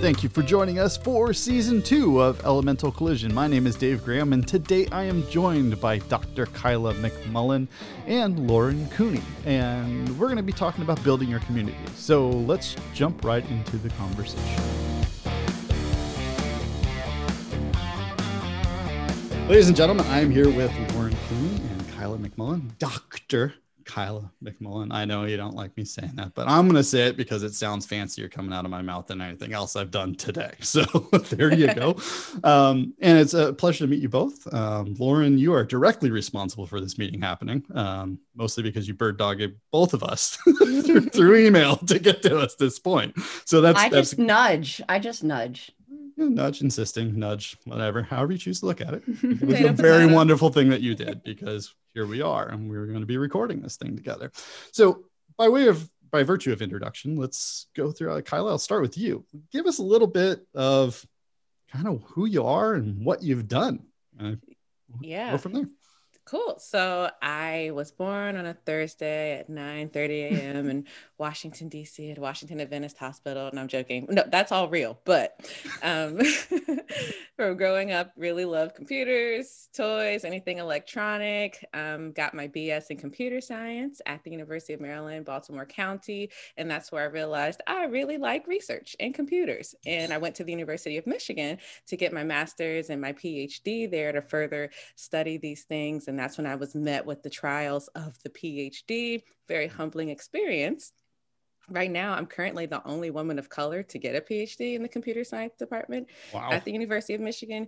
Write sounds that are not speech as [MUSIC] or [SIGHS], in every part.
Thank you for joining us for season two of Elemental Collision. My name is Dave Graham, and today I am joined by Dr. Kyla McMullen and Lauren Cooney. And we're going to be talking about building your community. So let's jump right into the conversation. Ladies and gentlemen, I'm here with Lauren Cooney and Kyla McMullen, Dr. Kyla McMullen. I know you don't like me saying that, but I'm going to say it because it sounds fancier coming out of my mouth than anything else I've done today. [LAUGHS] So there you go. [LAUGHS] um, and it's a pleasure to meet you both. Um, Lauren, you are directly responsible for this meeting happening, um, mostly because you bird dogged both of us [LAUGHS] through, through, email to get to us this point. So that's I that's, just nudge. I just nudge. Nudge, insisting, nudge, whatever, however you choose to look at it. [LAUGHS] It was a very wonderful thing that you did because here we are and we're going to be recording this thing together so by way of by virtue of introduction let's go through uh, kyla i'll start with you give us a little bit of kind of who you are and what you've done uh, yeah go from there Cool. So I was born on a Thursday at 9 30 a.m. in Washington, D.C. at Washington Adventist Hospital. And I'm joking. No, that's all real. But um, [LAUGHS] from growing up, really loved computers, toys, anything electronic. Um, got my BS in computer science at the University of Maryland, Baltimore County. And that's where I realized I really like research and computers. And I went to the University of Michigan to get my master's and my PhD there to further study these things. And and that's when I was met with the trials of the PhD. Very humbling experience. Right now, I'm currently the only woman of color to get a PhD in the computer science department wow. at the University of Michigan.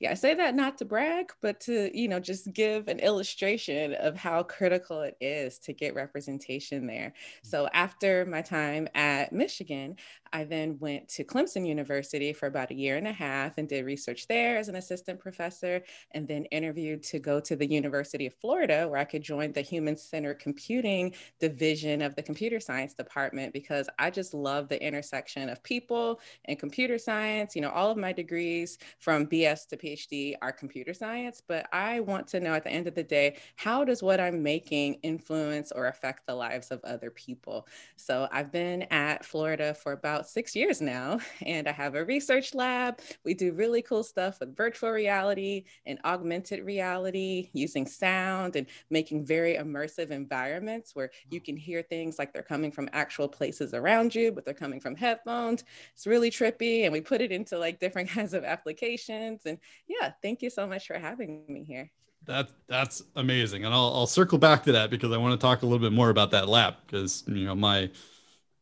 Yeah, I say that not to brag, but to, you know, just give an illustration of how critical it is to get representation there. Mm. So after my time at Michigan, I then went to Clemson University for about a year and a half and did research there as an assistant professor, and then interviewed to go to the University of Florida, where I could join the Human Centered Computing Division of the Computer Science Department because I just love the intersection of people and computer science. You know, all of my degrees from BS to PhD are computer science, but I want to know at the end of the day, how does what I'm making influence or affect the lives of other people? So I've been at Florida for about about six years now, [LAUGHS] and I have a research lab. We do really cool stuff with virtual reality and augmented reality using sound and making very immersive environments where you can hear things like they're coming from actual places around you, but they're coming from headphones. It's really trippy, and we put it into like different [LAUGHS] kinds of applications. And yeah, thank you so much for having me here. That that's amazing, and I'll I'll circle back to that because I want to talk a little bit more about that lab because you know my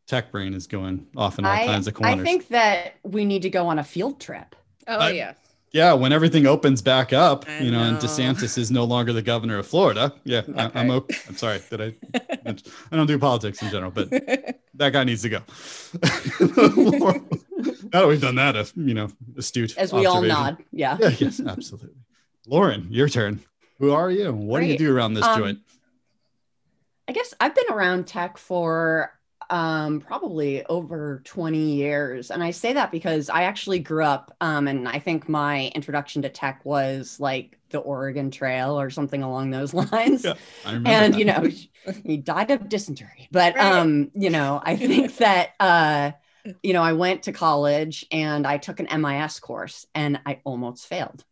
tech brain is going off in all I, kinds of corners. I think that we need to go on a field trip. Oh uh, yeah. Yeah, when everything opens back up, I you know, know, and DeSantis is no longer the governor of Florida. Yeah, okay. I, am okay. I'm sorry that I I don't do politics in general, but [LAUGHS] that guy needs to go. [LAUGHS] now that we've done that, a you know, astute as we all nod. Yeah. yeah. Yes, absolutely. Lauren, your turn. Who are you? What Great. do you do around this um, joint? I guess I've been around tech for um, probably over 20 years. And I say that because I actually grew up, um, and I think my introduction to tech was like the Oregon Trail or something along those [LAUGHS] lines. Yeah, and, that. you know, [LAUGHS] he died of dysentery. But, right. um, you know, I think [LAUGHS] that, uh, you know, I went to college and I took an MIS course and I almost failed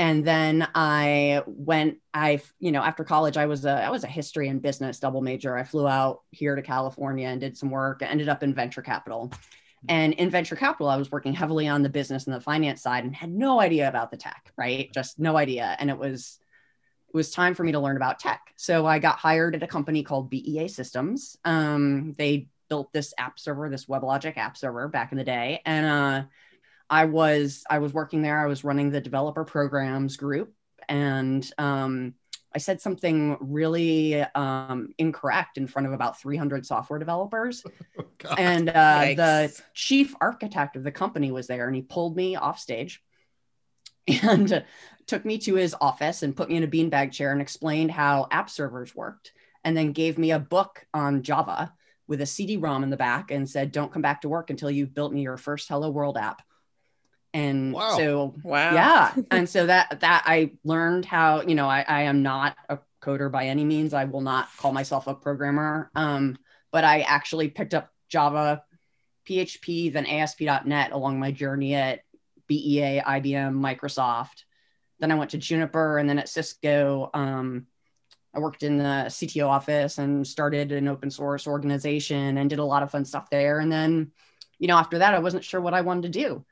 and then I went. I you know after college I was a I was a history and business double major. I flew out here to California and did some work. Ended up in venture capital, and in venture capital I was working heavily on the business and the finance side and had no idea about the tech. Right, just no idea. And it was it was time for me to learn about tech. So I got hired at a company called BEA Systems. Um, they built this app server, this WebLogic app server back in the day, and uh, I was I was working there. I was running the developer programs group, and um, I said something really um, incorrect in front of about 300 software developers. [LAUGHS] Oh, and uh, the chief architect of the company was there, and he pulled me off stage and [LAUGHS] took me to his office and put me in a beanbag chair and explained how app servers worked, and then gave me a book on Java with a CD-ROM in the back and said, "Don't come back to work until you've built me your first Hello World app." And wow. so wow yeah [LAUGHS] and so that that i learned how you know I, I am not a coder by any means i will not call myself a programmer um but I actually picked up Java, PHP, then ASP.NET along my journey at BEA, IBM, Microsoft. Then I went to Juniper and then at Cisco. Um, I worked in the CTO office and started an open source organization and did a lot of fun stuff there. And then, you know, after that, I wasn't sure what I wanted to do.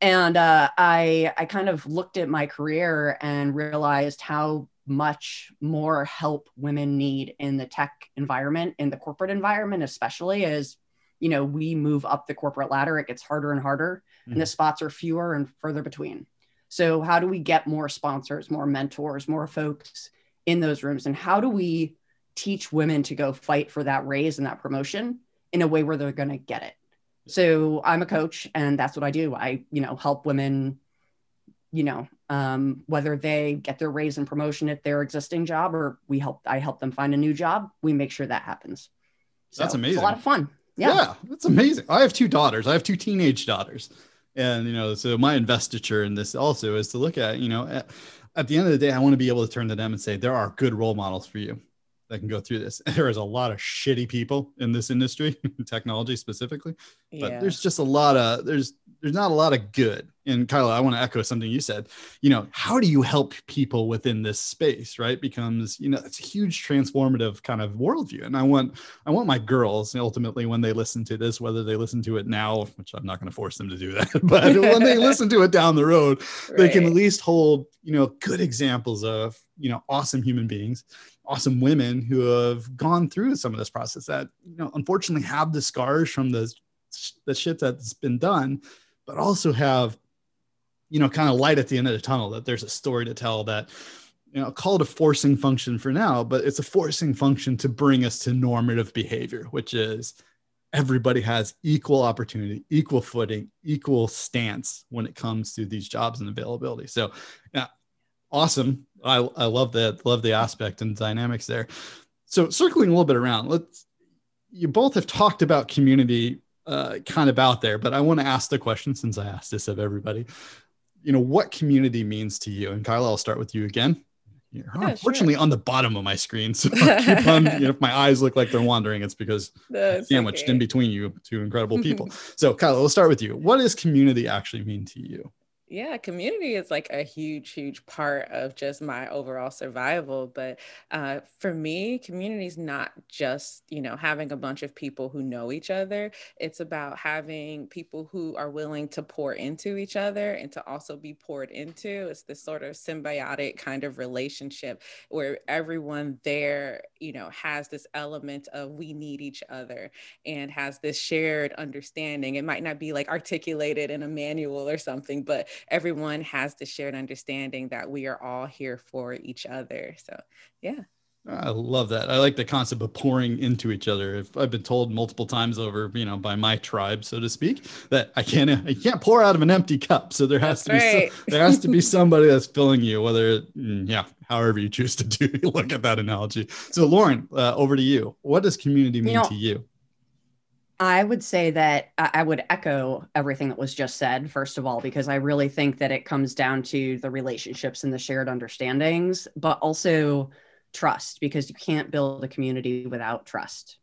And uh, I, I kind of looked at my career and realized how much more help women need in the tech environment, in the corporate environment, especially as you know we move up the corporate ladder. It gets harder and harder, mm-hmm. and the spots are fewer and further between. So, how do we get more sponsors, more mentors, more folks in those rooms? And how do we teach women to go fight for that raise and that promotion in a way where they're going to get it? So, I'm a coach, and that's what I do. I, you know, help women, you know, um, whether they get their raise and promotion at their existing job or we help, I help them find a new job. We make sure that happens. So that's amazing. a lot of fun. Yeah. yeah, that's amazing. I have two daughters. I have two teenage daughters and you know so my investiture in this also is to look at you know at, at the end of the day i want to be able to turn to them and say there are good role models for you that can go through this [LAUGHS] there is a lot of shitty people in this industry [LAUGHS] technology specifically but yeah. there's just a lot of there's there's not a lot of good. And Kyla, I want to echo something you said. You know, how do you help people within this space, right? Becomes, you know, it's a huge transformative kind of worldview. And I want, I want my girls ultimately when they listen to this, whether they listen to it now, which I'm not going to force them to do that, [LAUGHS] but when they listen to it down the road, right. they can at least hold, you know, good examples of, you know, awesome human beings awesome women who have gone through some of this process that you know unfortunately have the scars from the the shit that's been done but also have you know kind of light at the end of the tunnel that there's a story to tell that you know call it a forcing function for now but it's a forcing function to bring us to normative behavior which is everybody has equal opportunity equal footing equal stance when it comes to these jobs and availability. So yeah awesome i, I love that love the aspect and dynamics there so circling a little bit around let's you both have talked about community uh, kind of out there, but I want to ask the question since I asked this of everybody. You know, what community means to you? And Kyla, I'll start with you again. You're yeah, unfortunately sure. on the bottom of my screen. So [LAUGHS] keep on, you know, if my eyes look like they're wandering, it's because That's sandwiched okay. in between you two incredible [LAUGHS] people. so Kyla, we'll start with you. What does community actually mean to you? Yeah, community is like a huge, huge part of just my overall survival. But uh, for me, community is not just, you know, having a bunch of people who know each other. It's about having people who are willing to pour into each other and to also be poured into. It's this sort of symbiotic kind of relationship where everyone there, you know, has this element of we need each other and has this shared understanding. It might not be like articulated in a manual or something, but everyone has the shared understanding that we are all here for each other. So, yeah. I love that. I like the concept of pouring into each other. If I've been told multiple times over, you know, by my tribe, so to speak, that I can't, I can't pour out of an empty cup. So there has that's to be, right. so, there has to be [LAUGHS] somebody that's filling you. Whether, mm, yeah, however you choose to do, [LAUGHS] look at that analogy. So Lauren, uh, over to you. What does community mean you know, to you? I would say that I would echo everything that was just said, first of all, because I really think that it comes down to the relationships and the shared understandings, but also trust, because you can't build a community without trust.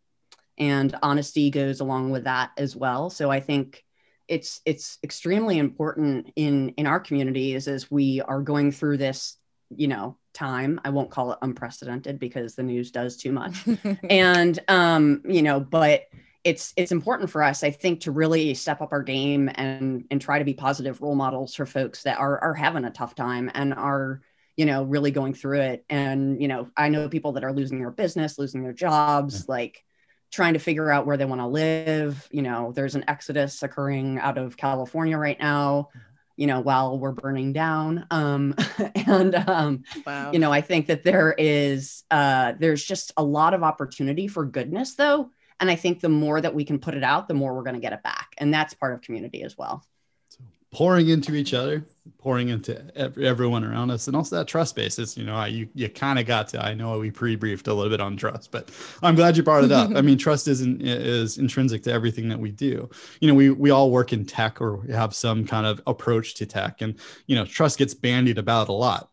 And honesty goes along with that as well. So I think it's it's extremely important in in our communities as we are going through this, you know, time. I won't call it unprecedented because the news does too much. [LAUGHS] and um, you know, but it's it's important for us, I think, to really step up our game and and try to be positive role models for folks that are are having a tough time and are you know really going through it. And you know, I know people that are losing their business, losing their jobs, yeah. like trying to figure out where they want to live. You know, there's an exodus occurring out of California right now. You know, while we're burning down, um, [LAUGHS] and um, wow. you know, I think that there is uh, there's just a lot of opportunity for goodness, though and I think the more that we can put it out, the more we're going to get it back. And that's part of community as well. So pouring into each other, pouring into every, everyone around us, and also that trust basis. You know, I, you, you kind of got to, I know we pre briefed a little bit on trust, but I'm glad you brought it up. [LAUGHS] I mean, trust is, in, is intrinsic to everything that we do. You know, we, we all work in tech or have some kind of approach to tech, and, you know, trust gets bandied about a lot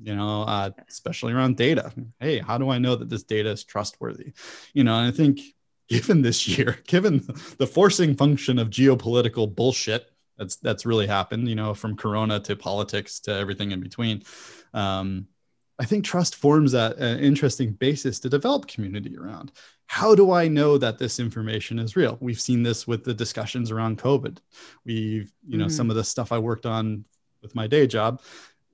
you know, uh, especially around data. Hey, how do I know that this data is trustworthy? You know, and I think given this year, [LAUGHS] given the forcing function of geopolitical bullshit that's that's really happened, you know, from Corona to politics to everything in between. Um, I think trust forms that an interesting basis to develop community around. How do I know that this information is real? We've seen this with the discussions around COVID. We've, you know, mm-hmm. some of the stuff I worked on with my day job.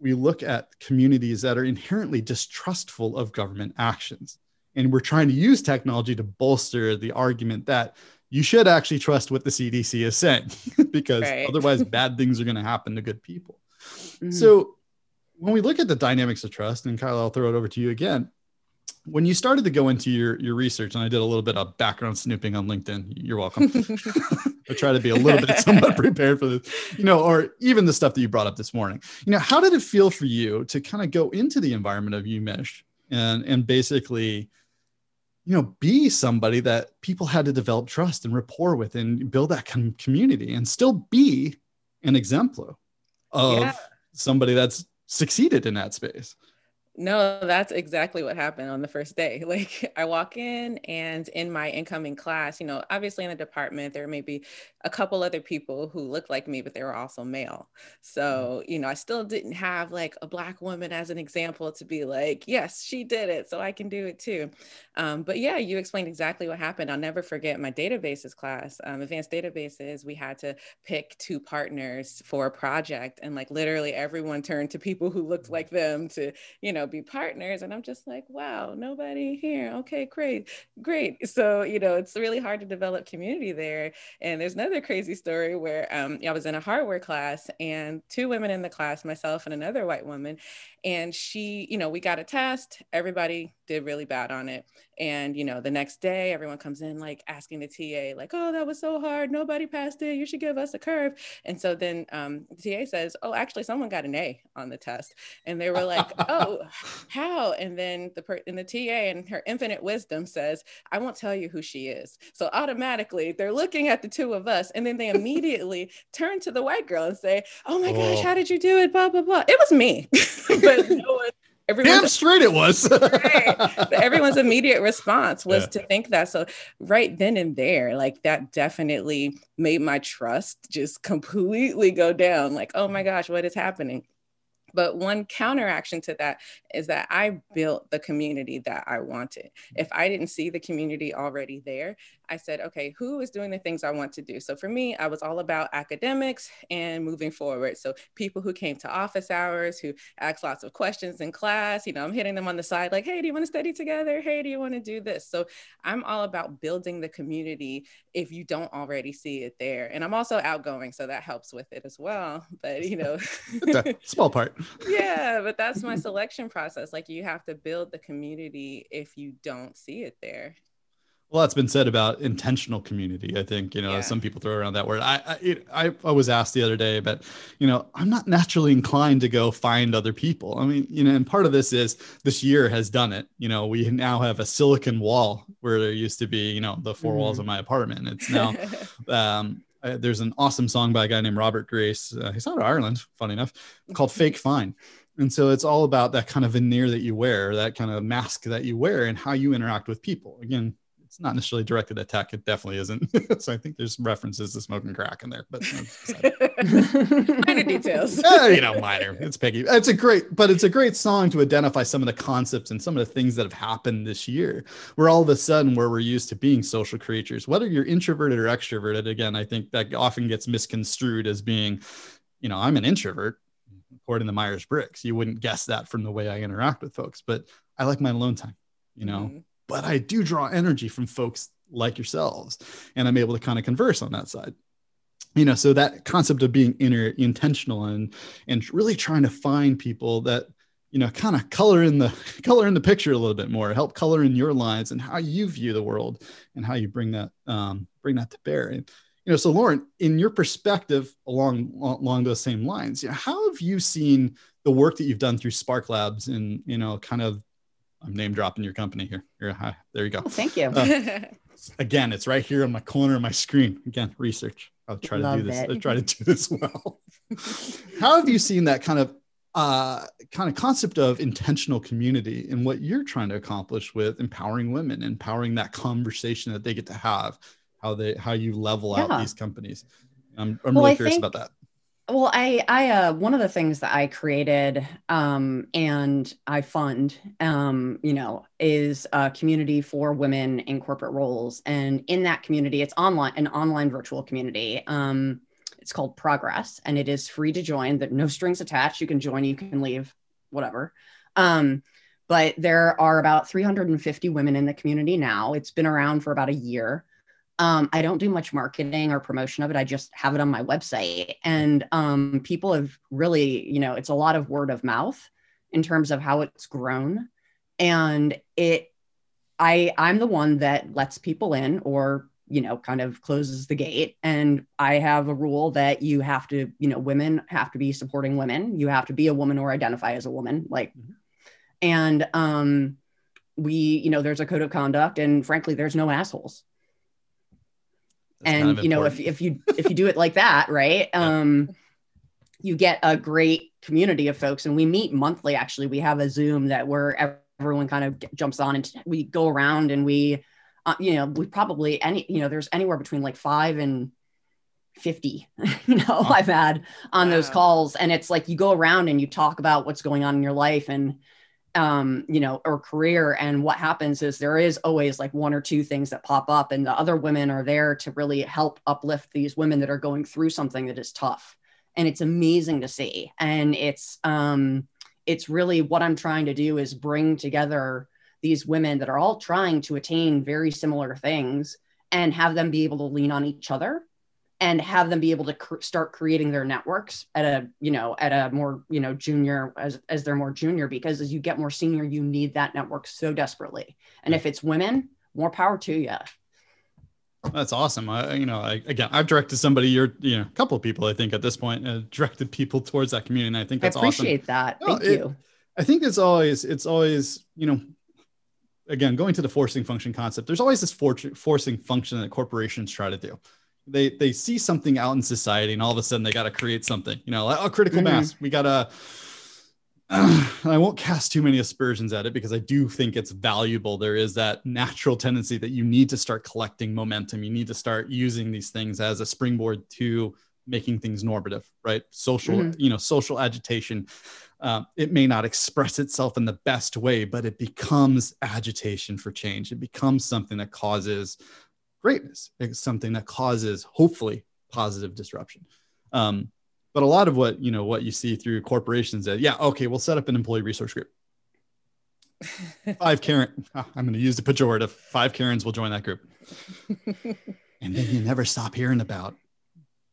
We look at communities that are inherently distrustful of government actions. And we're trying to use technology to bolster the argument that you should actually trust what the CDC is saying [LAUGHS] because right. otherwise bad things are going to happen to good people. Mm-hmm. So when we look at the dynamics of trust, and Kyle, I'll throw it over to you again. When you started to go into your your research, and I did a little bit of background snooping on LinkedIn. You're welcome. [LAUGHS] I try to be a little bit somewhat [LAUGHS] prepared for this, you know, or even the stuff that you brought up this morning. You know, how did it feel for you to kind of go into the environment of UMich and and basically, you know, be somebody that people had to develop trust and rapport with and build that com- community and still be an exemplar of yeah. somebody that's succeeded in that space. No, that's exactly what happened on the first day. [LAUGHS] Like I walk in and in my incoming class, you know, obviously in the department there may be a couple other people who looked like me, but they were also male. So, mm-hmm. you know, I still didn't have like a black woman as an example to be like, yes, she did it, so I can do it too. Um, but yeah, you explained exactly what happened. I'll never forget my databases class, um, advanced databases. We had to pick two partners for a project, and like literally everyone turned to people who looked like them to, you know, be partners. And I'm just like, wow, nobody here. Okay, great, great. So, you know, it's really hard to develop community there. And there's another crazy story where um, I was in a hardware class and two women in the class, myself and another white woman, and she you know we got a test. Everybody did really bad on it. And you know the next day everyone comes in like asking the ta like oh that was so hard. Nobody passed it. You should give us a curve. And so then um, the ta says oh actually someone got an a on the test. And they were like [LAUGHS] oh how? And then the per- and the ta and her infinite wisdom says i won't tell you who she is. So automatically they're looking at the two of us and then they immediately turn to the white girl and say oh my oh. gosh how did you do it? Blah blah blah. It was me [LAUGHS] no one Damn straight it was. [LAUGHS] right. Everyone's immediate response was yeah. to think that. So right then and there, like that definitely made my trust just completely go down. Like, oh my gosh, what is happening? But one counteraction to that is that I built the community that I wanted. If I didn't see the community already there, I said, okay, who is doing the things I want to do? So for me, I was all about academics and moving forward. So people who came to office hours, who asked lots of questions in class, you know, I'm hitting them on the side like, hey, do you want to study together? Hey, do you want to do this? So I'm all about building the community if you don't already see it there. And I'm also outgoing, so that helps with it as well. But, you know, [LAUGHS] small part. [LAUGHS] yeah, but that's my selection process. Like you have to build the community if you don't see it there. Well, that's been said about intentional community. I think you know yeah. some people throw around that word. I, I it, I I was asked the other day, but you know I'm not naturally inclined to go find other people. I mean, you know, and part of this is this year has done it. You know, we now have a silicon wall where there used to be you know the four mm. walls of mm. my apartment. It's now [LAUGHS] um, uh, there's an awesome song by a guy named Robert Grace. Uh, he's out of Ireland, funny enough, called [LAUGHS] "Fake Fine." And so it's all about that kind of veneer that you wear, that kind of mask that you wear, and how you interact with people. Again, it's not necessarily directed at tech. It definitely isn't. [LAUGHS] so I think there's references to smoking crack in there, but [LAUGHS] minor [LAUGHS] details. uh, you know, minor. It's Peggy. It's a great, but it's a great song to identify some of the concepts and some of the things that have happened this year. Where all of a sudden, where we're used to being social creatures, whether you're introverted or extroverted. Again, I think that often gets misconstrued as being, you know, I'm an introvert according to Myers Briggs. You wouldn't guess that from the way I interact with folks, but I like my alone time. You know. Mm-hmm but I do draw energy from folks like yourselves, and I'm able to kind of converse on that side. You know, so that concept of being inner intentional and and really trying to find people that you know kind of color in the [LAUGHS] color in the picture a little bit more, help color in your lives and how you view the world and how you bring that um, bring that to bear. And, you know, so Lauren, in your perspective along along those same lines, you know, how have you seen the work that you've done through Spark Labs and you know, kind of I'm name dropping your company here. Here, hi, there you go. Oh, thank you. Uh, [LAUGHS] again, it's right here on my corner of my screen. Again, research. I'll try Love to do this. It. I'll try to do this well. [LAUGHS] How have you seen that kind of uh, kind of concept of intentional community and what you're trying to accomplish with empowering women, empowering that conversation that they get to have, how they how you level yeah. out these companies. I'm, I'm well, really curious think, about that. Well, I, I, uh, one of the things that I created, um, and I fund, um, you know, is a community for women in corporate roles. And in that community, it's online, an online virtual community. Um, it's called Progress, and it is free to join. That no strings attached. You can join, you can leave, whatever. Um, but there are about 350 women in the community now. It's been around for about a year. Um, I don't do much marketing or promotion of it. I just have it on my website. And um, people have really, you know, it's a lot of word of mouth in terms of how it's grown. And it, I, I'm the one that lets people in or, you know, kind of closes the gate. And I have a rule that you have to, you know, women have to be supporting women. You have to be a woman or identify as a woman. Like, mm-hmm. and um, we, you know, there's a code of conduct. And frankly, there's no assholes and kind of you know if, if you if you do it like that right [LAUGHS] um you get a great community of folks. And we meet monthly actually. We have a zoom that where everyone kind of jumps on and we go around and we uh, you know we probably any you know there's anywhere between like five and 50 [LAUGHS] you know oh. i've had on wow. those calls. And it's like you go around and you talk about what's going on in your life. And um, you know, or career. And what happens is there is always like one or two things that pop up, and the other women are there to really help uplift these women that are going through something that is tough. And it's amazing to see. And it's um, it's really what I'm trying to do is bring together these women that are all trying to attain very similar things and have them be able to lean on each other and have them be able to cr- start creating their networks at a you know at a more you know junior as as they're more junior because as you get more senior you need that network so desperately. And if it's women more power to you that's awesome. I, you know I, again i've directed somebody you're you know a couple of people i think at this point uh, directed people towards that community and i think that's I appreciate awesome. that thank well, you. I think it's always it's always you know again going to the forcing function concept there's always this for- forcing function that corporations try to do they they see something out in society and all of a sudden they got to create something you know like oh critical mm-hmm. mass we gotta [SIGHS] uh, i won't cast too many aspersions at it because i do think it's valuable there is that natural tendency that you need to start collecting momentum you need to start using these things as a springboard to making things normative right social mm-hmm. you know social agitation uh, it may not express itself in the best way but it becomes agitation for change it becomes something that causes greatness. It's something that causes hopefully positive disruption. Um, but a lot of what you know what you see through corporations that yeah okay we'll set up an employee resource group five karen oh, [LAUGHS] i'm going to use the pejorative five karens will join that group [LAUGHS] and then you never stop hearing about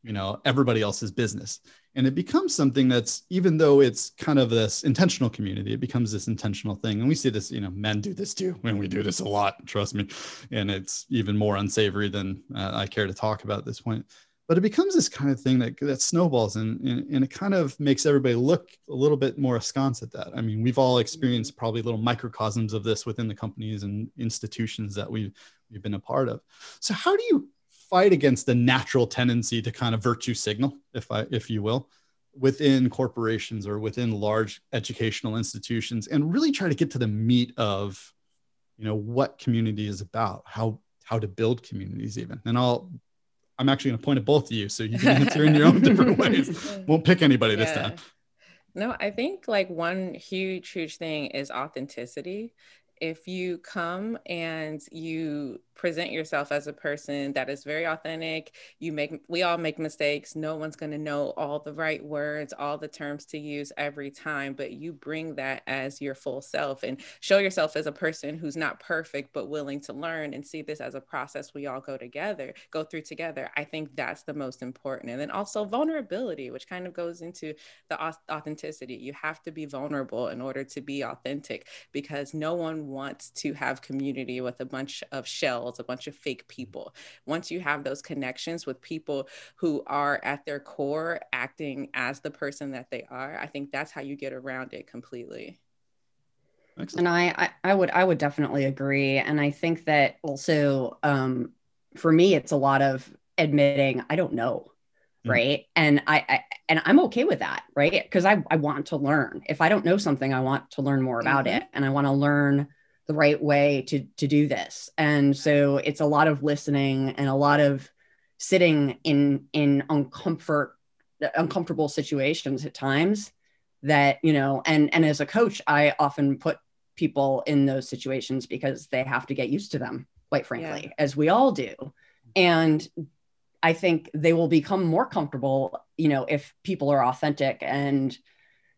you know everybody else's business and it becomes something that's even though it's kind of this intentional community it becomes this intentional thing. And we see this you know men do this too and we do this a lot trust me. And it's even more unsavory than uh, i care to talk about at this point. But it becomes this kind of thing that, that snowballs and, and, and it kind of makes everybody look a little bit more askance at that. I mean we've all experienced probably little microcosms of this within the companies and institutions that we've we've been a part of. So how do you fight against the natural tendency to kind of virtue signal, if I if you will, within corporations or within large educational institutions, and really try to get to the meat of, you know, what community is about, how how to build communities even. And I'll I'm actually going to point at both of you so you can answer in your own different [LAUGHS] ways. Won't pick anybody yeah. this time. No, I think like one huge, huge thing is authenticity. If you come and you present yourself as a person that is very authentic. You make we all make mistakes. No one's going to know all the right words, all the terms to use every time, but you bring that as your full self and show yourself as a person who's not perfect but willing to learn and see this as a process we all go together, go through together. I think that's the most important. And then also vulnerability, which kind of goes into the authenticity. You have to be vulnerable in order to be authentic because no one wants to have community with a bunch of shells a bunch of fake people. Once you have those connections with people who are at their core acting as the person that they are, I think that's how you get around it completely. Excellent. And I, I, I would, I would definitely agree. And I think that also, um, for me, it's a lot of admitting I don't know. mm. right and I, I, and i'm okay with that right because I, I want to learn if i don't know something i want to learn more about mm-hmm. it and i want to learn the right way to to do this. And so it's a lot of listening and a lot of sitting in in uncomfort uncomfortable situations at times that you know and and as a coach i often put people in those situations because they have to get used to them quite frankly yeah. as we all do. And I think they will become more comfortable, you know, if people are authentic and,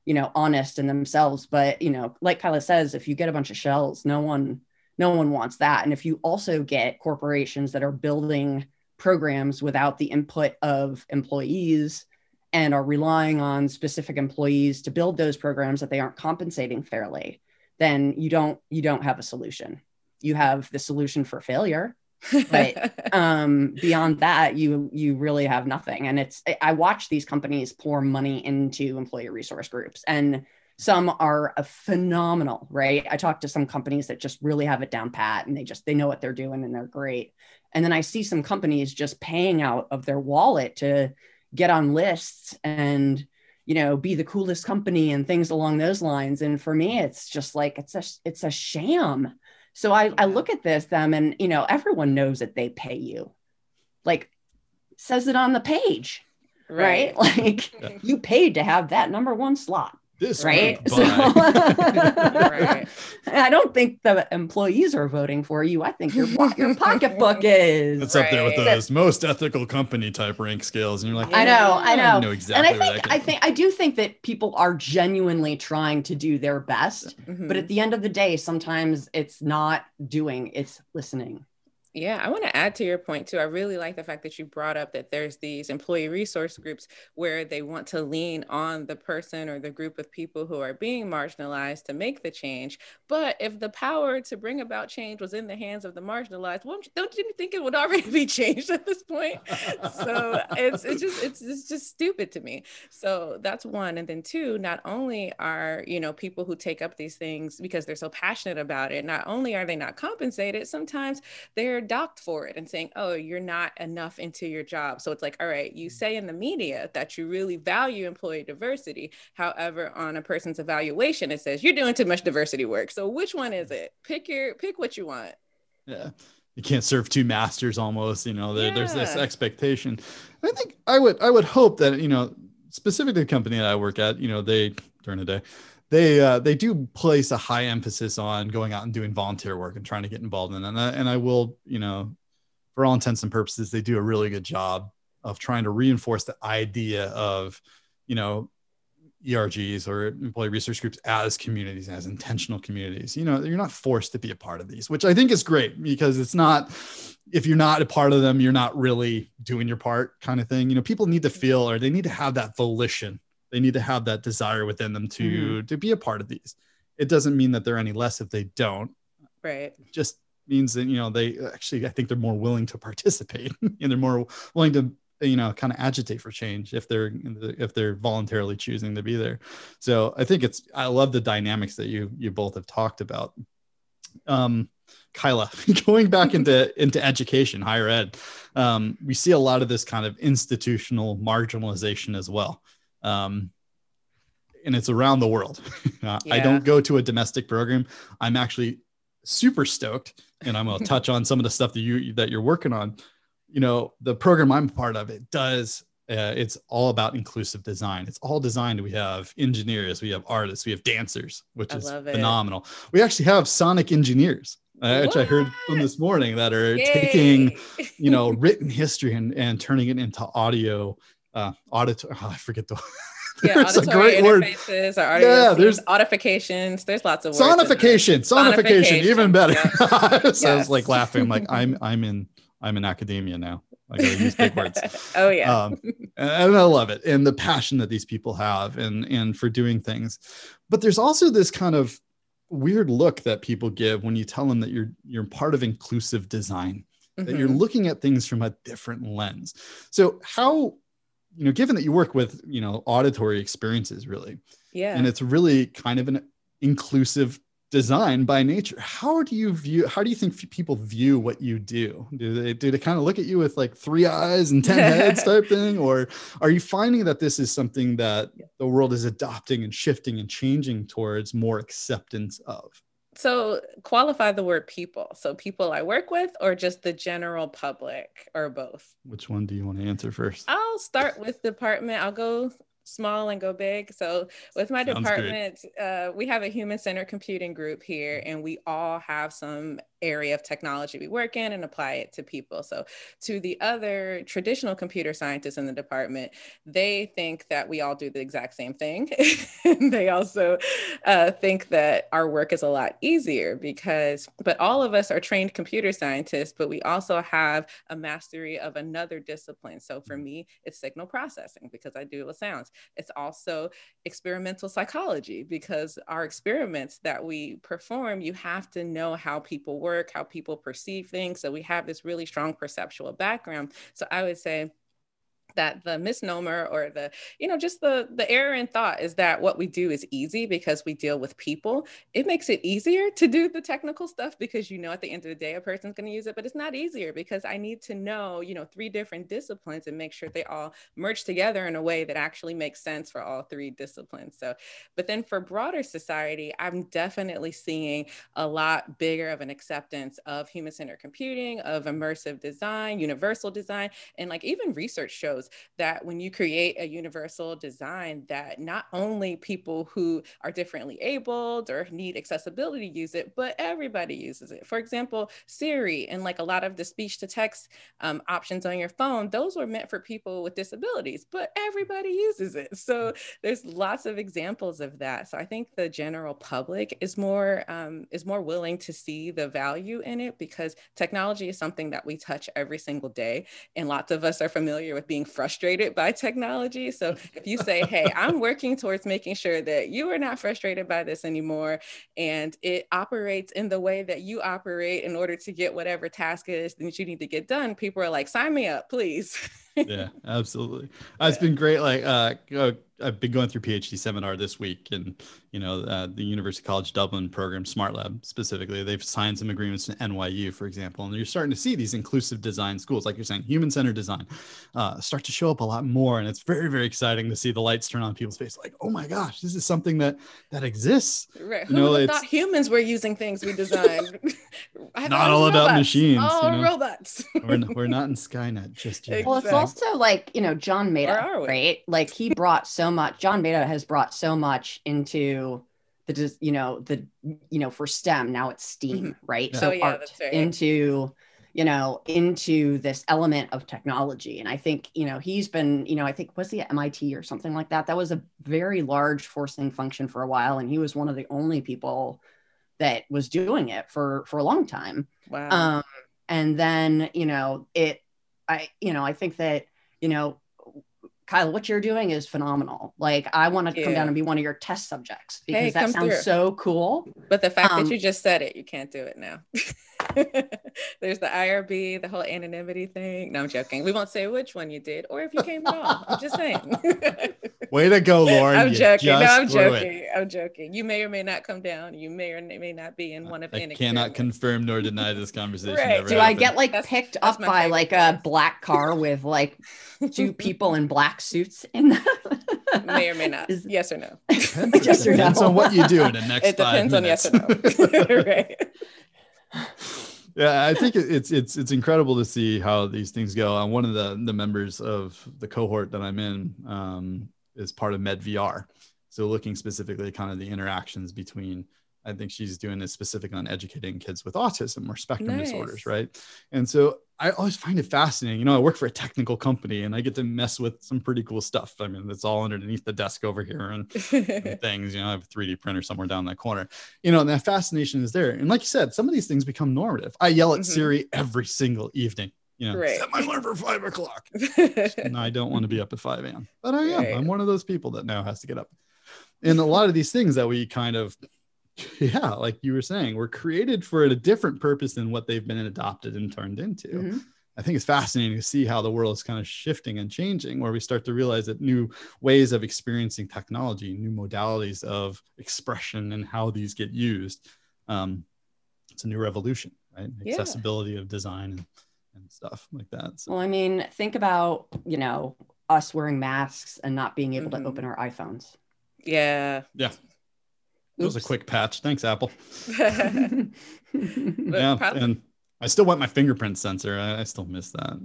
you know, honest in themselves. But, you know, like Kyla says, if you get a bunch of shells, no one, no one wants that. And if you also get corporations that are building programs without the input of employees and are relying on specific employees to build those programs that they aren't compensating fairly, then you don't you don't have a solution. You have the solution for failure but [LAUGHS] um, beyond that you you really have nothing. And it's i watch these companies pour money into employee resource groups and some are phenomenal right? I talk to some companies that just really have it down pat and they just they know what they're doing and they're great. And then i see some companies just paying out of their wallet to get on lists and you know be the coolest company and things along those lines. And for me it's just like it's a it's a sham so I, I look at this them and you know everyone knows that they pay you. Like says it on the page. Right. right? [LAUGHS] Like yeah. you paid to have that number one slot. This right. [LAUGHS] So, [LAUGHS] right. I don't think the employees are voting for you. I think your your pocketbook [LAUGHS] is. It's right. up there with those most ethical company type rank scales, and you're like, I know, I know, I know exactly. And I think I think I do think that people are genuinely trying to do their best, mm-hmm. but at the end of the day, sometimes it's not doing; it's listening. Yeah, I want to add to your point too. I really like the fact that you brought up that there's these employee resource groups where they want to lean on the person or the group of people who are being marginalized to make the change. But if the power to bring about change was in the hands of the marginalized, well, don't you think it would already [LAUGHS] be changed at this point? so it's it's just it's, it's just stupid to me. So that's one. And then two, not only are you know people who take up these things because they're so passionate about it, not only are they not compensated, sometimes they're docked for it and saying, oh, you're not enough into your job. So it's like, all right, you mm. say in the media that you really value employee diversity. However, on a person's evaluation, it says you're doing too much diversity work. So which one is it? Pick your pick what you want. Yeah. You can't serve two masters almost, you know, there, yeah. there's this expectation. I think I would I would hope that, you know, specifically the company that I work at, you know, they during the day, they uh, they do place a high emphasis on going out and doing volunteer work and trying to get involved in it. And I, and I will, you know, for all intents and purposes, they do a really good job of trying to reinforce the idea of, you know, ERGs or employee research groups as communities, as intentional communities. You know, you're not forced to be a part of these, which I think is great because it's not, if you're not a part of them, you're not really doing your part kind of thing. You know, people need to feel or they need to have that volition they need to have that desire within them to mm-hmm. to be a part of these. It doesn't mean that they're any less if they don't. Right. It just means that you know they actually i think they're more willing to participate [LAUGHS] and they're more willing to you know kind of agitate for change if they're if they're voluntarily choosing to be there. So i think it's i love the dynamics that you you both have talked about. Um kyla [LAUGHS] going back into [LAUGHS] into education higher ed um, we see a lot of this kind of institutional marginalization as well um, and it's around the world. [LAUGHS] uh, yeah. I don't go to a domestic program. I'm actually super stoked, and I'm going [LAUGHS] to touch on some of the stuff that you that you're working on. You know, the program I'm part of it does. Uh, it's all about inclusive design. It's all designed. We have engineers, we have artists, we have dancers, which I is phenomenal. We actually have sonic engineers, uh, which I heard from this morning that are Yay. taking, you know, [LAUGHS] written history and, and turning it into audio uh, audit. [LAUGHS] Oh, I forget the. [LAUGHS] yeah, there's a great word. yeah, there's audifications. There's lots of words. Sonification, sonification, sonification, even better. Yeah. [LAUGHS] so yes. I was like laughing. I'm like I'm I'm in I'm in academia now. I gotta use big words. oh yeah. Um, and, and I love it and the passion that these people have and and for doing things. But there's also this kind of weird look that people give when you tell them that you're you're part of inclusive design. Mm-hmm. That you're mm-hmm. looking at things from a different lens. So how you know, given that you work with, you know, auditory experiences really. Yeah. And it's really kind of an inclusive design by nature how do you view how do you think people view what you do do they do they kind of look at you with like three eyes and 10 heads [LAUGHS] type thing or are you finding that this is something that the world is adopting and shifting and changing towards more acceptance of so qualify the word people. So people i work with or just the general public or both? Which one do you want to answer first? I'll start with department. I'll go small and go big. So with my Sounds department, uh, we have a human centered computing group here, and we all have some area of technology we work in and apply it to people. So, to the other traditional computer scientists in the department, they think that we all do the exact same thing. [LAUGHS] they also uh, think that our work is a lot easier because, but all of us are trained computer scientists, but we also have a mastery of another discipline. So, for me, it's signal processing because I do it with sounds. It's also experimental psychology because our experiments that we perform, you have to know how people work work, how people perceive things. So we have this really strong perceptual background. So I would say that the misnomer or the you know just the the error in thought is that what we do is easy because we deal with people. It makes it easier to do the technical stuff because you know at the end of the day a person's going to use it but it's not easier because i need to know you know three different disciplines and make sure they all merge together in a way that actually makes sense for all three disciplines. So but then for broader society i'm definitely seeing a lot bigger of an acceptance of human-centered computing of immersive design universal design and like even research shows that when you create a universal design that not only people who are differently abled or need accessibility use it, but everybody uses it. For example, Siri and like a lot of the speech to text um, options on your phone, those were meant for people with disabilities, but everybody uses it. So there's lots of examples of that. So I think the general public is more um, is more willing to see the value in it because technology is something that we touch every single day, and lots of us are familiar with being frustrated by technology. So if you say, hey, [LAUGHS] I'm working towards making sure that you are not frustrated by this anymore, and it operates in the way that you operate in order to get whatever task it is that you need to get done, people are like, sign me up, please. yeah, absolutely. Uh, it's [LAUGHS] been great. Like, uh, I've been going through PhD seminar this week, and you know, uh, the University College Dublin program, Smart Lab specifically, they've signed some agreements to NYU, for example, and you're starting to see these inclusive design schools, like you're saying, human-centered design, uh, start to show up a lot more, and it's very, very exciting to see the lights turn on people's face. Like, oh my gosh, this is something that that exists. Right? Who you know, thought humans were using things we designed? [LAUGHS] not all robots. about machines. All you know? robots. we're, [LAUGHS] we're not in Skynet just yet. Well, it's also like you know John Maeda, right? Like he brought so much. John Maeda has brought so much into the you know the you know for STEM now it's STEAM, mm-hmm. right? Yeah. So oh, yeah, art right. into you know into this element of technology and i think you know he's been you know i think was he at mit or something like that that was a very large forcing function for a while and he was one of the only people that was doing it for for a long time. Wow. Um and then you know it i you know i think that you know Kyle, what you're doing is phenomenal. Like, I want to come down and be one of your test subjects because hey, that sounds through. so cool. But the fact um, that you just said it, you can't do it now. [LAUGHS] There's the IRB, the whole anonymity thing. No, I'm joking. We won't say which one you did or if you came at all. I'm just [LAUGHS] saying. Way to go, Lauren. I'm joking. No, I'm joking. It. I'm joking. You may or may not come down. You may or may not be in one of I cannot confirm nor deny this conversation. right. Do I get like that's, picked that's up by like a black car with like two people in black suits in the [LAUGHS] may or may not. [LAUGHS] Is, yes or no. [LAUGHS] yes or no. Depends on what you do in the next it depends minutes. on yes or no. right yeah, I think it's it's it's incredible to see how these things go. And one of the the members of the cohort that I'm in um, is part of MedVR, so looking specifically at kind of the interactions between I think she's doing this specific on educating kids with autism or spectrum nice. disorders, right? And so I always find it fascinating. You know, I work for a technical company and I get to mess with some pretty cool stuff. I mean, it's all underneath the desk over here and, and [LAUGHS] things. You know, I have a 3D printer somewhere down that corner. You know, and that fascination is there. And like you said, some of these things become normative. I yell at mm-hmm. Siri every single evening. You know, right. set my alarm for five o'clock. [LAUGHS] and I don't want to be up at 5 a.m. But I am. Right. I'm one of those people that now has to get up. And a lot of these things that we kind of [LAUGHS] yeah like you were saying were created for a different purpose than what they've been adopted and turned into mm-hmm. i think it's fascinating to see how the world is kind of shifting and changing where we start to realize that new ways of experiencing technology new modalities of expression and how these get used um, it's a new revolution, right? Yeah. Accessibility of design and, and stuff like that. So, Well, I mean, think about, you know, us wearing masks and not being able Mhm. to open our iPhones. Yeah. yeah, it was a quick patch. Thanks, Apple. [LAUGHS] Yeah, and I still want my fingerprint sensor. I, I still miss that.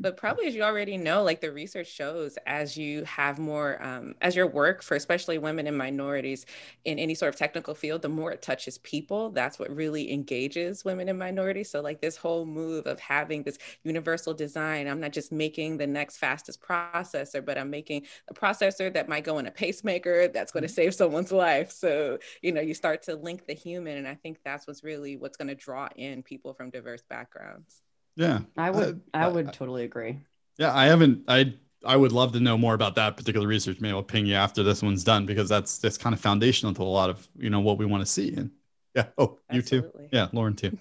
But probably as you already know like the research shows as you have more um, as your work for especially women and minorities in any sort of technical field the more it touches people that's what really engages women and minorities. So like this whole move of having this universal design i'm not just making the next fastest processor but i'm making a processor that might go in a pacemaker that's going to save someone's life. So you know you start to link the human and i think that's what's really what's going to draw in people from diverse backgrounds Yeah, I would, I uh, would totally agree. yeah. I haven't. I I would love to know more about that particular research. Maybe I'll ping you after this one's done because that's that's kind of foundational to a lot of you know what we want to see. And yeah. Oh, you too. Yeah, Lauren too.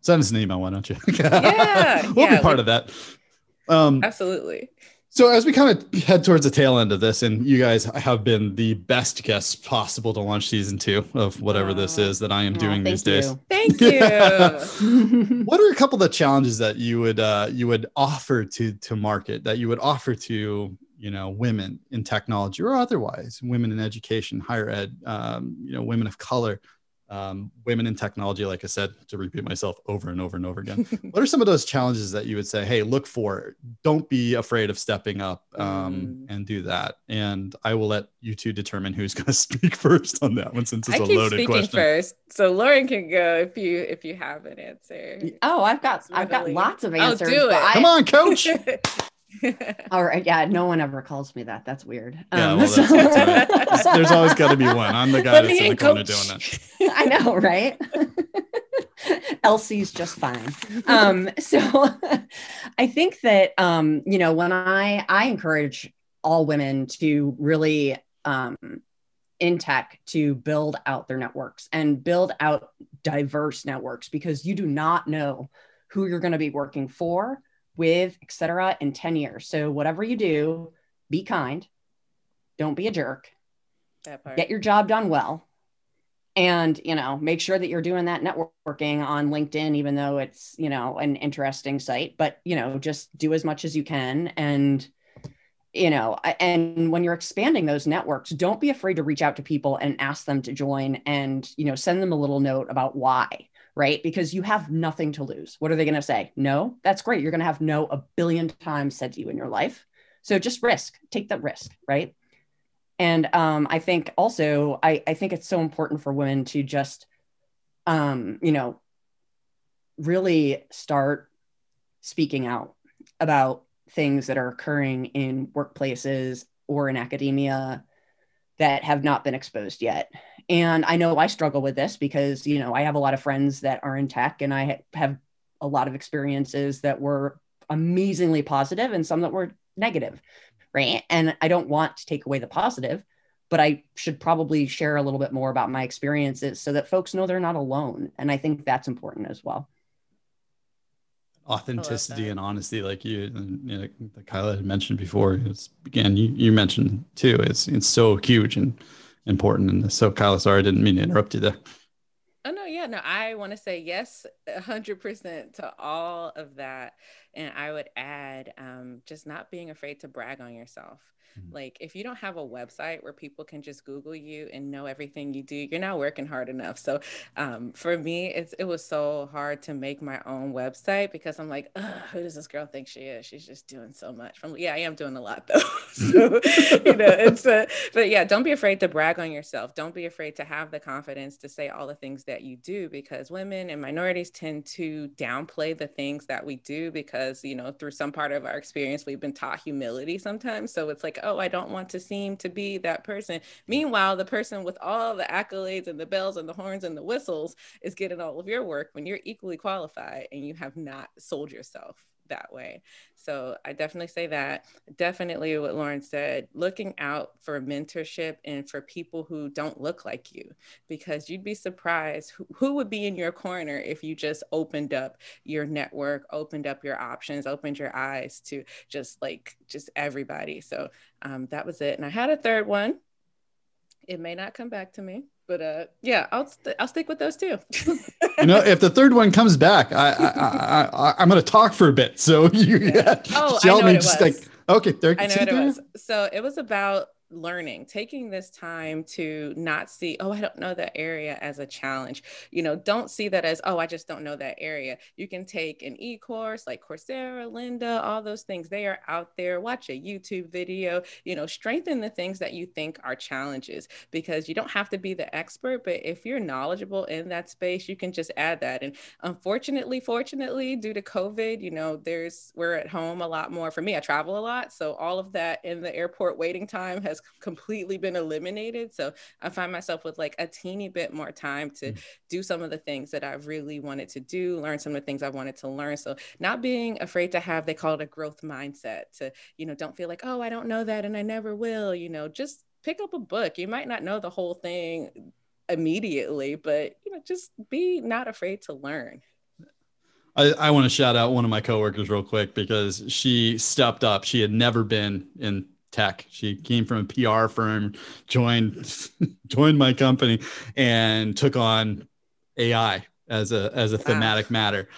Send us an email, why don't you? [LAUGHS] Yeah, we'll yeah, be part of that. Um, absolutely so as we kind of head towards the tail end of this, and you guys have been the best guests possible to launch season two of whatever this is that I am Aw, doing these thank days. Thank you. you. What are a couple of the challenges that you would uh, you would offer to to market that you would offer to you know women in technology or otherwise women in education, higher ed, um, you know women of color, um, women in technology? Like I said, to repeat myself over and over and over again. [LAUGHS] what are some of those challenges that you would say hey look for don't be afraid of stepping up um, Mm. and do that and i will let you two determine who's [LAUGHS] going to speak first on that one since it's I a keep loaded speaking question first, so Lauren can go if you if you have an answer. oh, I've got, I've got lots of answers. Oh, answers. do it. I- come on coach [LAUGHS] [LAUGHS] All right. Yeah. No one ever calls me that. That's weird. Yeah, Um, well, that's- [LAUGHS] right. [LAUGHS] There's- always got to be one. I'm the guy Let that's in the corner doing that. I know, right? Elsie's just fine. Um, so I think that um, you know, when I I encourage all women to really um in tech to build out their networks and build out diverse networks because you do not know who you're going to be working for, with, etc. in 10 years. So whatever you do, be kind. Don't be a jerk get your job done well and you know make sure that you're doing that networking on linkedin even though it's you know an interesting site but you know just do as much as you can and you know and when you're expanding those networks don't be afraid to reach out to people and ask them to join and you know send them a little note about why right? Because you have nothing to lose. What are they going to say? No? That's great. You're going to have no a billion times said to you in your life. So just risk. Take that risk right? And um, I think also, I, I think it's so important for women to just, um, you know, really start speaking out about things that are occurring in workplaces or in academia that have not been exposed yet. And I know I struggle with this because, you know, I have a lot of friends that are in tech and I ha- have a lot of experiences that were amazingly positive and some that were negative right? And I don't want to take away the positive, but I should probably share a little bit more about my experiences so that folks know they're not alone. And I think that's important as well. Authenticity and honesty, like you, and, you know, that Kyla had mentioned before. It's again, you, you mentioned too. It's it's so huge and important. And so, Kyla, sorry, I didn't mean to interrupt you there. Oh no, yeah, no, I want to say yes, hundred percent to all of that, and I would add, um, just not being afraid to brag on yourself. Mhm. Like, if you don't have a website where people can just Google you and know everything you do, you're not working hard enough. So, um, for me, it's it was so hard to make my own website because I'm like, who does this girl think she is? She's just doing so much. From yeah, I am doing a lot though. [LAUGHS] so, you know, [LAUGHS] it's uh, but yeah, don't be afraid to brag on yourself. Don't be afraid to have the confidence to say all the things that you do because women and minorities tend to downplay the things that we do because, you know, through some part of our experience, we've been taught humility sometimes. So it's like, oh, I don't want to seem to be that person. Meanwhile, the person with all the accolades and the bells and the horns and the whistles is getting all of your work when you're equally qualified and you have not sold yourself that way. So I definitely say that. Definitely what Lauren said, looking out for mentorship and for people who don't look like you, because you'd be surprised who, who would be in your corner if you just opened up your network, opened up your options, opened your eyes to just like just everybody. So um, that was it. And I had a third one. It may not come back to me, but uh, yeah, I'll st- I'll stick with those two. you know, if the third one comes back, I I, I, am going to talk for a bit. So you yeah. [LAUGHS] oh, me just was. like okay, there. I know what it was. So it was about learning, taking this time to not see, oh, I don't know that area as a challenge. You know, don't see that as, oh, I just don't know that area. You can take an e course like Coursera, Lynda, all those things. They are out there. Watch a YouTube video, you know, strengthen the things that you think are challenges because you don't have to be the expert, but if you're knowledgeable in that space, you can just add that. And unfortunately, fortunately, due to COVID, you know, there's, we're at home a lot more. For me, I travel a lot. So all of that in the airport waiting time has completely been eliminated. So I find myself with like a teeny bit more time to mm. do some of the things that I really wanted to do, learn some of the things I wanted to learn. So not being afraid to have, they call it a growth mindset to, you know, don't feel like, oh, I don't know that and I never will, you know, just pick up a book. You might not know the whole thing immediately, but, you know, just be not afraid to learn. I, I want to shout out one of my coworkers real quick because she stepped up. She had never been in tech. She came from a PR firm, joined [LAUGHS] joined my company, and took on AI as a as a thematic matter.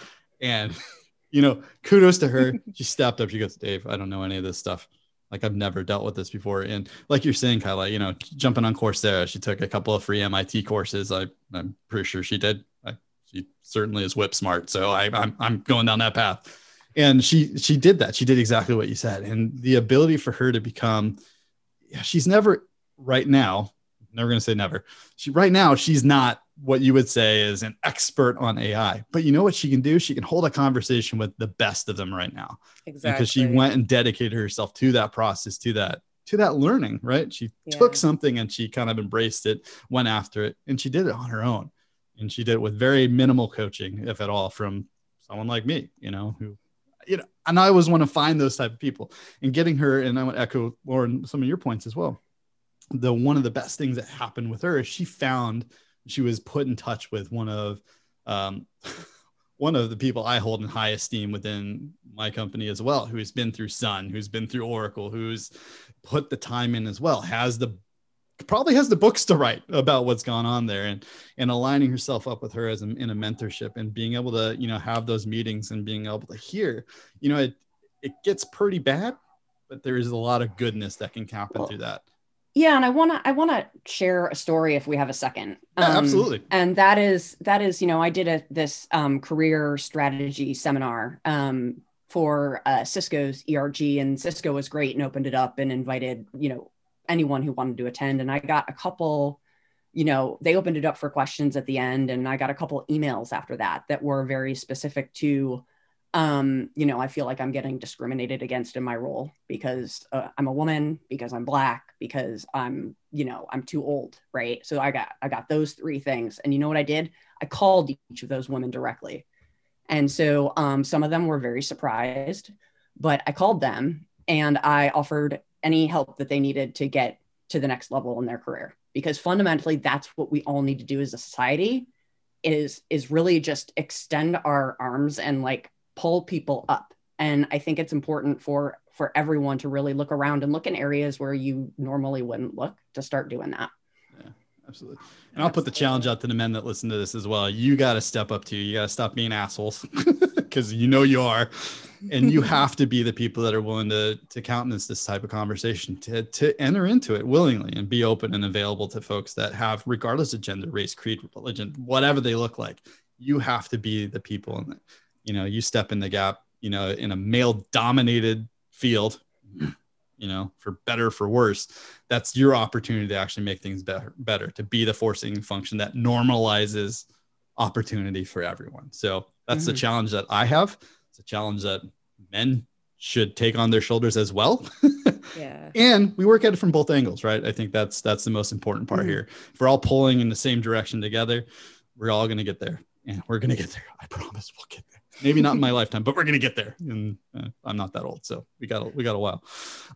And [LAUGHS] you know, kudos to her. [LAUGHS] she stepped up. She goes, Dave, I don't know any of this stuff. Like I've never dealt with this before. And like you're saying, Kyla, you know, jumping on Coursera, she took a couple of free MIT courses. I, I'm pretty sure she did. I, she certainly is whip smart. So I, I'm, I'm going down that path and she she did that. She did exactly what you said. And the ability for her to become yeah, she's never right now never going to say never. She right now she's not what you would say is an expert on ai but you know what she can do? She can hold a conversation with the best of them right now. Exactly because she went and dedicated herself to that process to that to that learning right? She yeah. took something and she kind of embraced it went after it and she did it on her own. And she did it with very minimal coaching if at all from someone like me you know who you know, and I always want to find those type of people and getting her. And I want to echo Lauren some of your points as well. The one of the best things that happened with her is she found she was put in touch with one of um, [LAUGHS] one of the people I hold in high esteem within my company as well, who's been through Sun, who's been through Oracle, who's put the time in as well, has the probably has the books to write about what's gone on there and and aligning herself up with her as a, in a mentorship and being able to you know have those meetings and being able to hear you know it it gets pretty bad but there is a lot of goodness that can happen well, through that. Yeah and i want to i want to share a story if we have a second. Um, yeah, absolutely. and that is that is you know i did a this um, career strategy seminar um, for uh, cisco's erg and cisco was great and opened it up and invited you know anyone who wanted to attend. And I got a couple, you know, they opened it up for questions at the end, and I got a couple emails after that that were very specific to, um, you know, I feel like I'm getting discriminated against in my role because uh, I'm a woman, because I'm black, because I'm, you know, I'm too old, right? So I got I got those three things, and you know what I did? I called each of those women directly, and so um, some of them were very surprised, but I called them and I offered any help that they needed to get to the next level in their career. Because fundamentally that's what we all need to do as a society is is really just extend our arms and like pull people up. And i think it's important for for everyone to really look around and look in areas where you normally wouldn't look to start doing that absolutely. And i'll put the challenge out to the men that listen to this as well. You got to step up to you got to stop being assholes [LAUGHS] because you know you are. And you have to be the people that are willing to to countenance this type of conversation to to enter into it willingly and be open and available to folks that have regardless of gender race creed religion whatever they look like you have to be the people and you know you step in the gap you know in a male dominated field you know for better for worse that's your opportunity to actually make things better better to be the forcing function that normalizes opportunity for everyone so that's mm-hmm. the challenge that i have it's a challenge that men should take on their shoulders as well. [LAUGHS] yeah. And we work at it from both angles, right? I think that's that's the most important part mm-hmm. here. If we're all pulling in the same direction together, we're all going to get there. And we're going to get there. I promise we'll get there. Maybe not in my lifetime, but we're gonna get there. And uh, I'm not that old, so we got a, we got a while.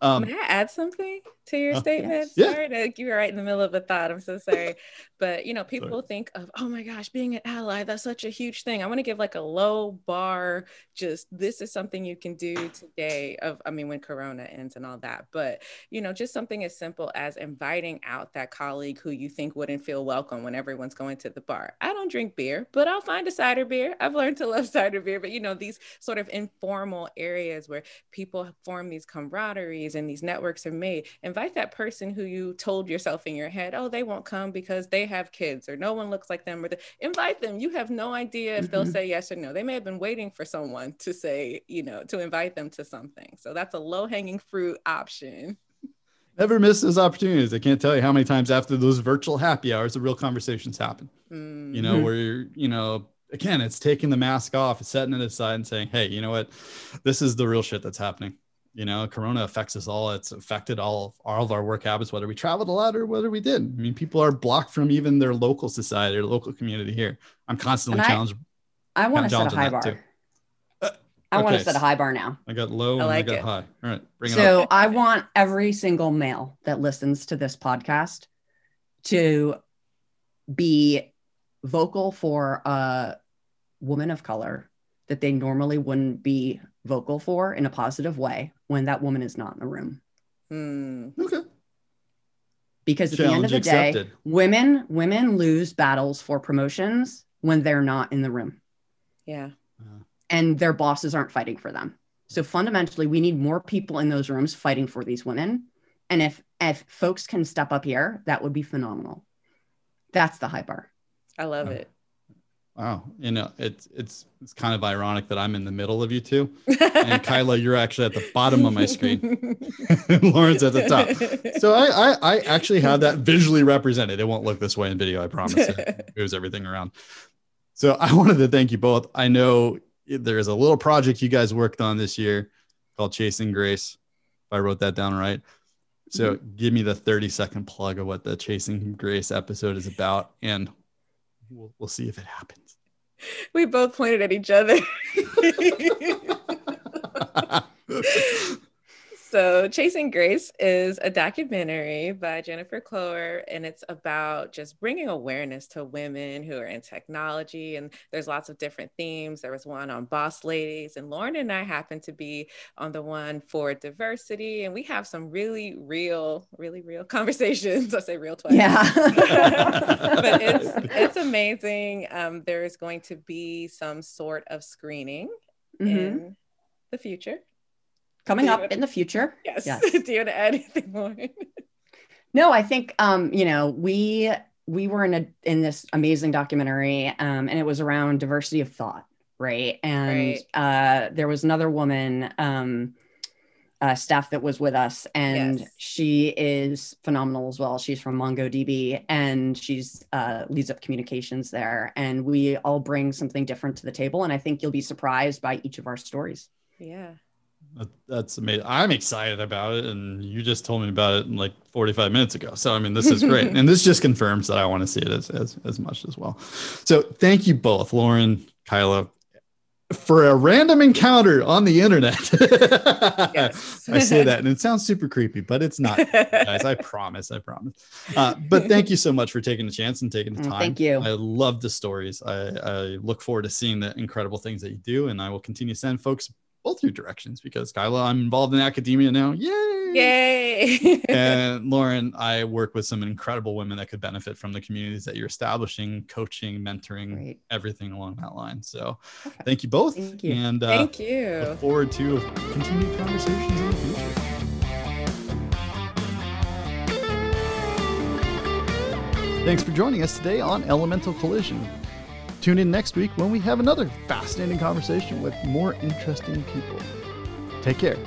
Um, May I add something to your Uh, statement? Yeah. Sorry, to, you were right in the middle of a thought. I'm so sorry. but you know, people think of, oh my gosh, being an ally, that's such a huge thing. I want to give like a low bar, just this is something you can do today of I mean when Corona ends and all that. But you know, just something as simple as inviting out that colleague who you think wouldn't feel welcome when everyone's going to the bar. I don't drink beer, but I'll find a cider beer. I've learned to love cider beer, but you know, these sort of informal areas where people form these camaraderies and these networks are made. Invite that person who you told yourself in your head, oh, they won't come because they have kids or no one looks like them. Or the, invite them. You have no idea if they'll Mhm. say yes or no. They may have been waiting for someone to say, you know, to invite them to something. So that's a low hanging fruit option. never miss those opportunities. I can't tell you how many times after those virtual happy hours, the real conversations happen. Mm. You know, Mhm. where you're, you know, again, it's taking the mask off, setting it aside, and saying, "Hey, you know what? This is the real shit that's happening." You know, Corona affects us all. It's affected all all of our work habits, whether we traveled a lot or whether we did. I mean, people are blocked from even their local society or local community here. I'm constantly And challenged. I want to set a high bar. Uh, I want to set a high bar now. I got low I and I got it. high. All right, bring it So up. I want every single male that listens to this podcast to be vocal for a woman of color that they normally wouldn't be vocal for in a positive way when that woman is not in the room. Mm. Okay. Because at the end of Challenge the day, women women lose battles for promotions when they're not in the room Yeah. and their bosses aren't fighting for them. So fundamentally, we need more people in those rooms fighting for these women. And if if folks can step up here, that would be phenomenal. That's the high bar. I love Oh. it. Wow. You know, it's it's it's kind of ironic that I'm in the middle of you two, [LAUGHS] and Kyla, you're actually at the bottom of my screen. [LAUGHS] and Lauren's at the top. So I, I I actually have that visually represented. It won't look this way in video, I promise. It moves everything around. So I wanted to thank you both. I know there is a little project you guys worked on this year called Chasing Grace. If I wrote that down right. So mm-hmm. give me the 30 second plug of what the Chasing Grace episode is about, and we'll, we'll see if it happens. We both pointed at each other. [LAUGHS] [LAUGHS] so, Chasing Grace is a documentary by Jennifer Cloer, and it's about just bringing awareness to women who are in technology. And there's lots of different themes. There was one on boss ladies, and Lauren and I happen to be on the one for diversity. And we have some really real, really real [LAUGHS] conversations. I say real twice Yeah. [LAUGHS] but it's it's amazing. Um, there is going to be some sort of screening Mhm. in the future. Coming up wanna- in the future. Yes. Yes. Do you want to add anything more? No, I think um, you know, we we were in a in this amazing documentary, um, and it was around diversity of thought, right? And uh there was another woman, um, uh, staff that was with us, and Yes. she is phenomenal as well. She's from MongoDB, and she's uh, leads up communications there. And we all bring something different to the table, and I think you'll be surprised by each of our stories. yeah. That- That's amazing. I'm excited about it, and you just told me about it like 45 minutes ago. So I mean, this is great, [LAUGHS] and this just confirms that I want to see it as as, as much as well. So thank you both, Lauren, Kyla, for a random encounter on the internet. Yes. [LAUGHS] I say that, and it sounds super creepy, but it's not, guys. I promise. I promise. Uh, but thank you so much for taking the chance and taking the Mm, time. thank you. I love the stories. I, I look forward to seeing the incredible things that you do, and I will continue to send folks both your directions because Kyla, I'm involved in academia now. Yay! Yay. [LAUGHS] And Lauren, I work with some incredible women that could benefit from the communities that you're establishing, coaching, mentoring, Great. everything along that line. So Perfect. thank you both. Thank you. And uh, Thank you. look forward to continued conversations in the future. Thanks for joining us today on Elemental Collision. Tune in next week when we have another fascinating conversation with more interesting people. Take care.